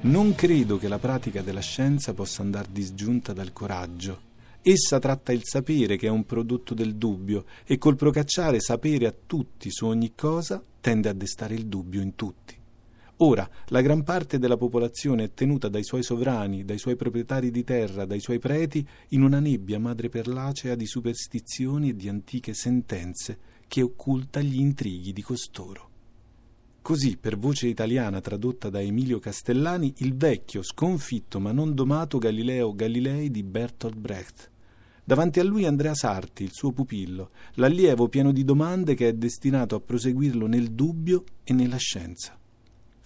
Non credo che la pratica della scienza possa andar disgiunta dal coraggio. Essa tratta il sapere che è un prodotto del dubbio e col procacciare sapere a tutti su ogni cosa tende a destare il dubbio in tutti. Ora, la gran parte della popolazione è tenuta dai suoi sovrani, dai suoi proprietari di terra, dai suoi preti, in una nebbia madreperlacea di superstizioni e di antiche sentenze che occulta gli intrighi di costoro. Così, per voce italiana tradotta da Emilio Castellani, il vecchio, sconfitto ma non domato Galileo Galilei di Bertolt Brecht. Davanti a lui Andrea Sarti, il suo pupillo, l'allievo pieno di domande che è destinato a proseguirlo nel dubbio e nella scienza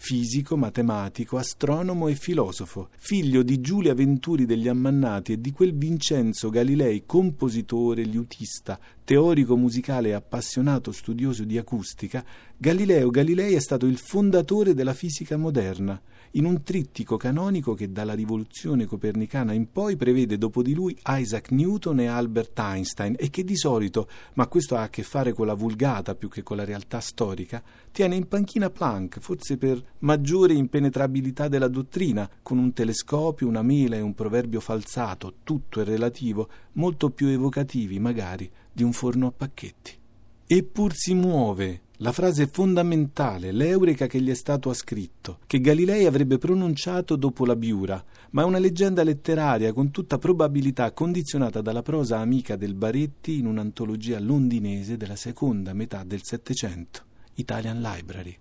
fisico, matematico, astronomo e filosofo, figlio di Giulia Venturi degli Ammannati e di quel Vincenzo Galilei, compositore, liutista, teorico musicale e appassionato studioso di acustica, Galileo Galilei è stato il fondatore della fisica moderna, in un trittico canonico che dalla rivoluzione copernicana in poi prevede dopo di lui Isaac Newton e Albert Einstein e che di solito, ma questo ha a che fare con la vulgata più che con la realtà storica, tiene in panchina Planck, forse per maggiore impenetrabilità della dottrina, con un telescopio, una mela e un proverbio falsato, tutto è relativo, molto più evocativi magari di un forno a pacchetti. Eppur si muove, la frase fondamentale, l'eureka che gli è stato ascritto, che Galilei avrebbe pronunciato dopo la Biura, ma è una leggenda letteraria con tutta probabilità condizionata dalla prosa amica del Baretti in un'antologia londinese della seconda metà del Settecento, Italian Library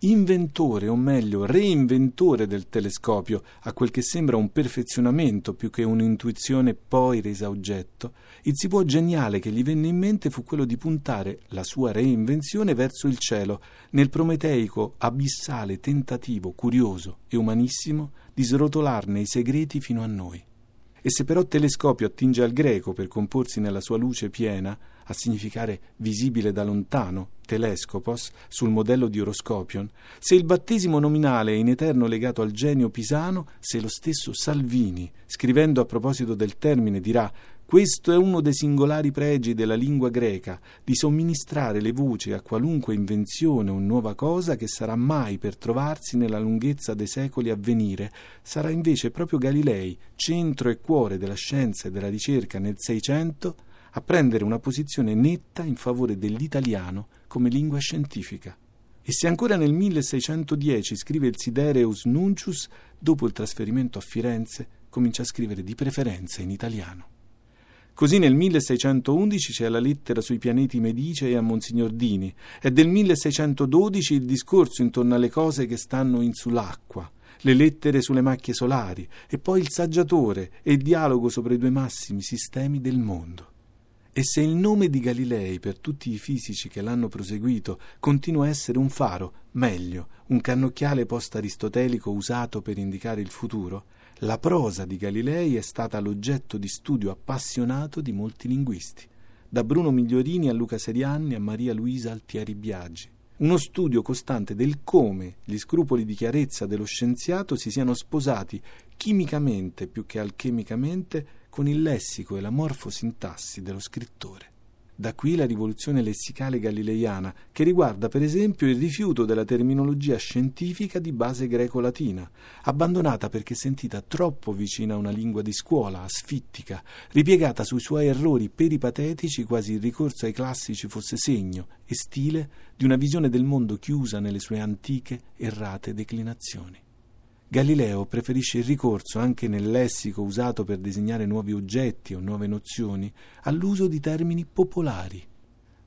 inventore, o meglio reinventore del telescopio, a quel che sembra un perfezionamento più che un'intuizione poi resa oggetto, il si può geniale che gli venne in mente fu quello di puntare la sua reinvenzione verso il cielo, nel prometeico abissale tentativo curioso e umanissimo di srotolarne i segreti fino a noi. E se però telescopio attinge al greco per comporsi nella sua luce piena, a significare visibile da lontano, telescopos, sul modello di Oroscopion, se il battesimo nominale è in eterno legato al genio pisano, se lo stesso Salvini, scrivendo a proposito del termine, dirà questo è uno dei singolari pregi della lingua greca, di somministrare le voci a qualunque invenzione o nuova cosa che sarà mai per trovarsi nella lunghezza dei secoli a venire, sarà invece proprio Galilei, centro e cuore della scienza e della ricerca nel Seicento, a prendere una posizione netta in favore dell'italiano come lingua scientifica. E se ancora nel 1610 scrive il Sidereus Nuncius, dopo il trasferimento a Firenze comincia a scrivere di preferenza in italiano. Così nel 1611 c'è la lettera sui pianeti Medice e a Monsignor Dini. È del 1612 il discorso intorno alle cose che stanno in sull'acqua, le lettere sulle macchie solari e poi il saggiatore e il dialogo sopra i due massimi sistemi del mondo. E se il nome di Galilei per tutti i fisici che l'hanno proseguito continua a essere un faro, meglio, un cannocchiale post-aristotelico usato per indicare il futuro, la prosa di Galilei è stata l'oggetto di studio appassionato di molti linguisti, da Bruno Migliorini a Luca Serianni a Maria Luisa Altieri Biagi. Uno studio costante del come gli scrupoli di chiarezza dello scienziato si siano sposati chimicamente più che alchemicamente con il lessico e la morfosintassi dello scrittore. Da qui la rivoluzione lessicale galileiana, che riguarda per esempio il rifiuto della terminologia scientifica di base greco-latina, abbandonata perché sentita troppo vicina a una lingua di scuola, asfittica, ripiegata sui suoi errori peripatetici quasi il ricorso ai classici fosse segno e stile di una visione del mondo chiusa nelle sue antiche, errate declinazioni. Galileo preferisce il ricorso, anche nel lessico usato per designare nuovi oggetti o nuove nozioni, all'uso di termini popolari.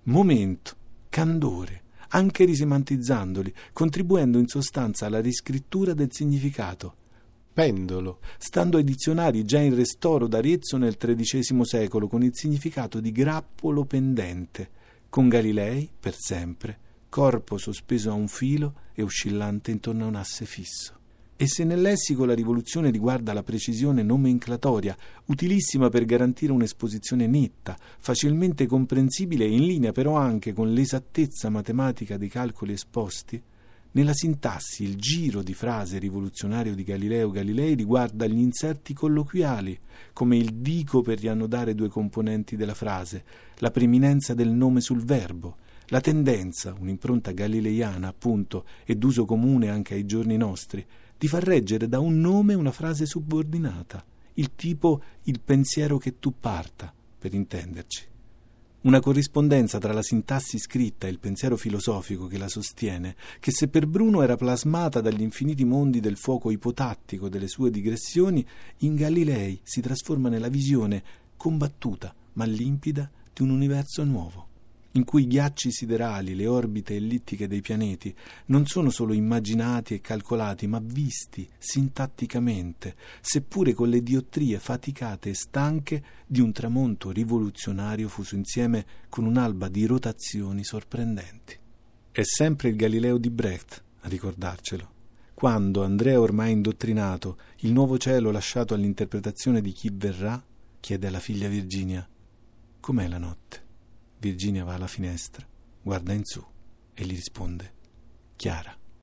Momento, candore, anche risemantizzandoli, contribuendo in sostanza alla riscrittura del significato. Pendolo, stando ai dizionari già in restoro d'Arezzo nel XIII secolo con il significato di grappolo pendente, con Galilei, per sempre, corpo sospeso a un filo e oscillante intorno a un asse fisso. E se nel lessico la rivoluzione riguarda la precisione nomenclatoria, utilissima per garantire un'esposizione netta, facilmente comprensibile e in linea però anche con l'esattezza matematica dei calcoli esposti, nella sintassi il giro di frase rivoluzionario di Galileo Galilei riguarda gli inserti colloquiali, come il dico per riannodare due componenti della frase, la preminenza del nome sul verbo, la tendenza, un'impronta galileiana appunto e d'uso comune anche ai giorni nostri, di far reggere da un nome una frase subordinata, il tipo il pensiero che tu parta, per intenderci. Una corrispondenza tra la sintassi scritta e il pensiero filosofico che la sostiene, che se per Bruno era plasmata dagli infiniti mondi del fuoco ipotattico delle sue digressioni, in Galilei si trasforma nella visione combattuta ma limpida di un universo nuovo in cui i ghiacci siderali, le orbite ellittiche dei pianeti non sono solo immaginati e calcolati, ma visti sintatticamente, seppure con le diottrie faticate e stanche di un tramonto rivoluzionario fuso insieme con un'alba di rotazioni sorprendenti. È sempre il Galileo di Brecht a ricordarcelo. Quando Andrea ormai indottrinato, il nuovo cielo lasciato all'interpretazione di chi verrà, chiede alla figlia Virginia: Com'è la notte? Virginia va alla finestra, guarda in su e gli risponde Chiara.